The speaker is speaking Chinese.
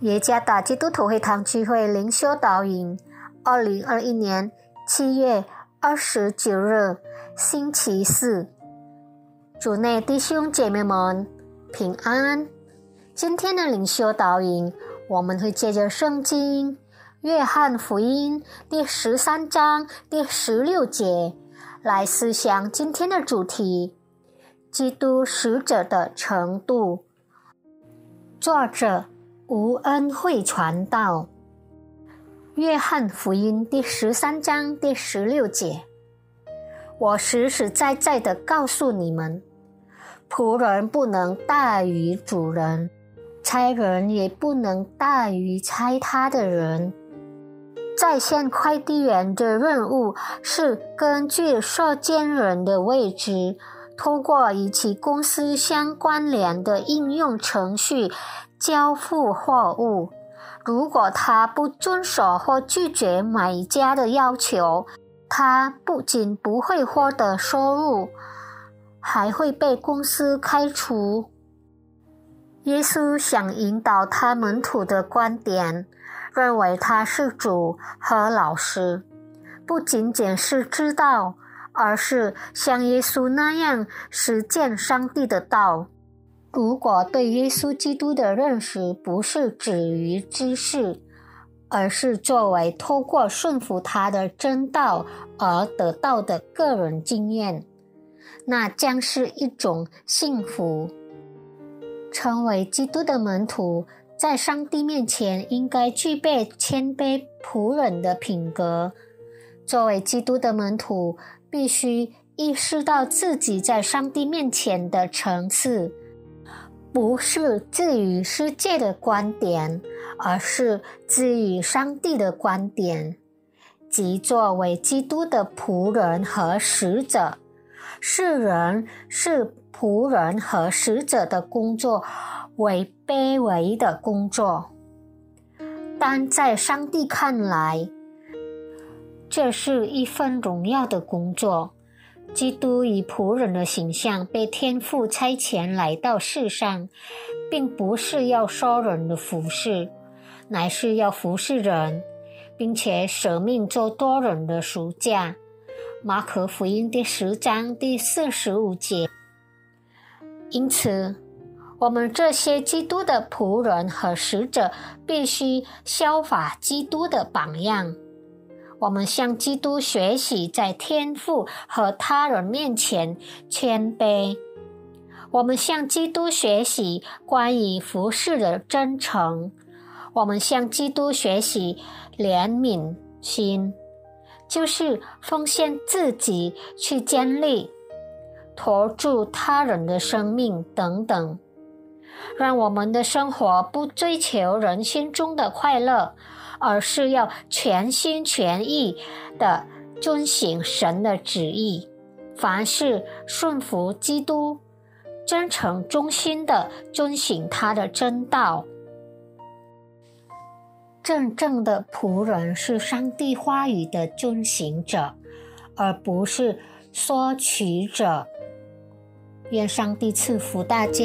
耶加达基督徒会堂聚会灵修导引，二零二一年七月二十九日，星期四。主内弟兄姐妹们平安。今天的灵修导引，我们会借着圣经《约翰福音》第十三章第十六节来思想今天的主题：基督使者的程度。作者。无恩惠传道，约翰福音第十三章第十六节：我实实在在的告诉你们，仆人不能大于主人，差人也不能大于差他的人。在线快递员的任务是根据收件人的位置，通过与其公司相关联的应用程序。交付货物，如果他不遵守或拒绝买家的要求，他不仅不会获得收入，还会被公司开除。耶稣想引导他门徒的观点，认为他是主和老师，不仅仅是知道，而是像耶稣那样实践上帝的道。如果对耶稣基督的认识不是止于知识，而是作为透过顺服他的真道而得到的个人经验，那将是一种幸福。成为基督的门徒，在上帝面前应该具备谦卑仆人的品格。作为基督的门徒，必须意识到自己在上帝面前的层次。不是基于世界的观点，而是基于上帝的观点。即作为基督的仆人和使者，世人是仆人和使者的工作为卑微的工作，但在上帝看来，这是一份荣耀的工作。基督以仆人的形象被天父差遣来到世上，并不是要收人的服侍，乃是要服侍人，并且舍命做多人的赎价。马可福音第十章第四十五节。因此，我们这些基督的仆人和使者必须效法基督的榜样。我们向基督学习，在天父和他人面前谦卑。我们向基督学习关于服侍的真诚。我们向基督学习怜悯心，就是奉献自己去建立、托住他人的生命等等。让我们的生活不追求人心中的快乐。而是要全心全意的遵行神的旨意，凡事顺服基督，真诚忠心的遵行他的真道。真正的仆人是上帝话语的遵行者，而不是索取者。愿上帝赐福大家。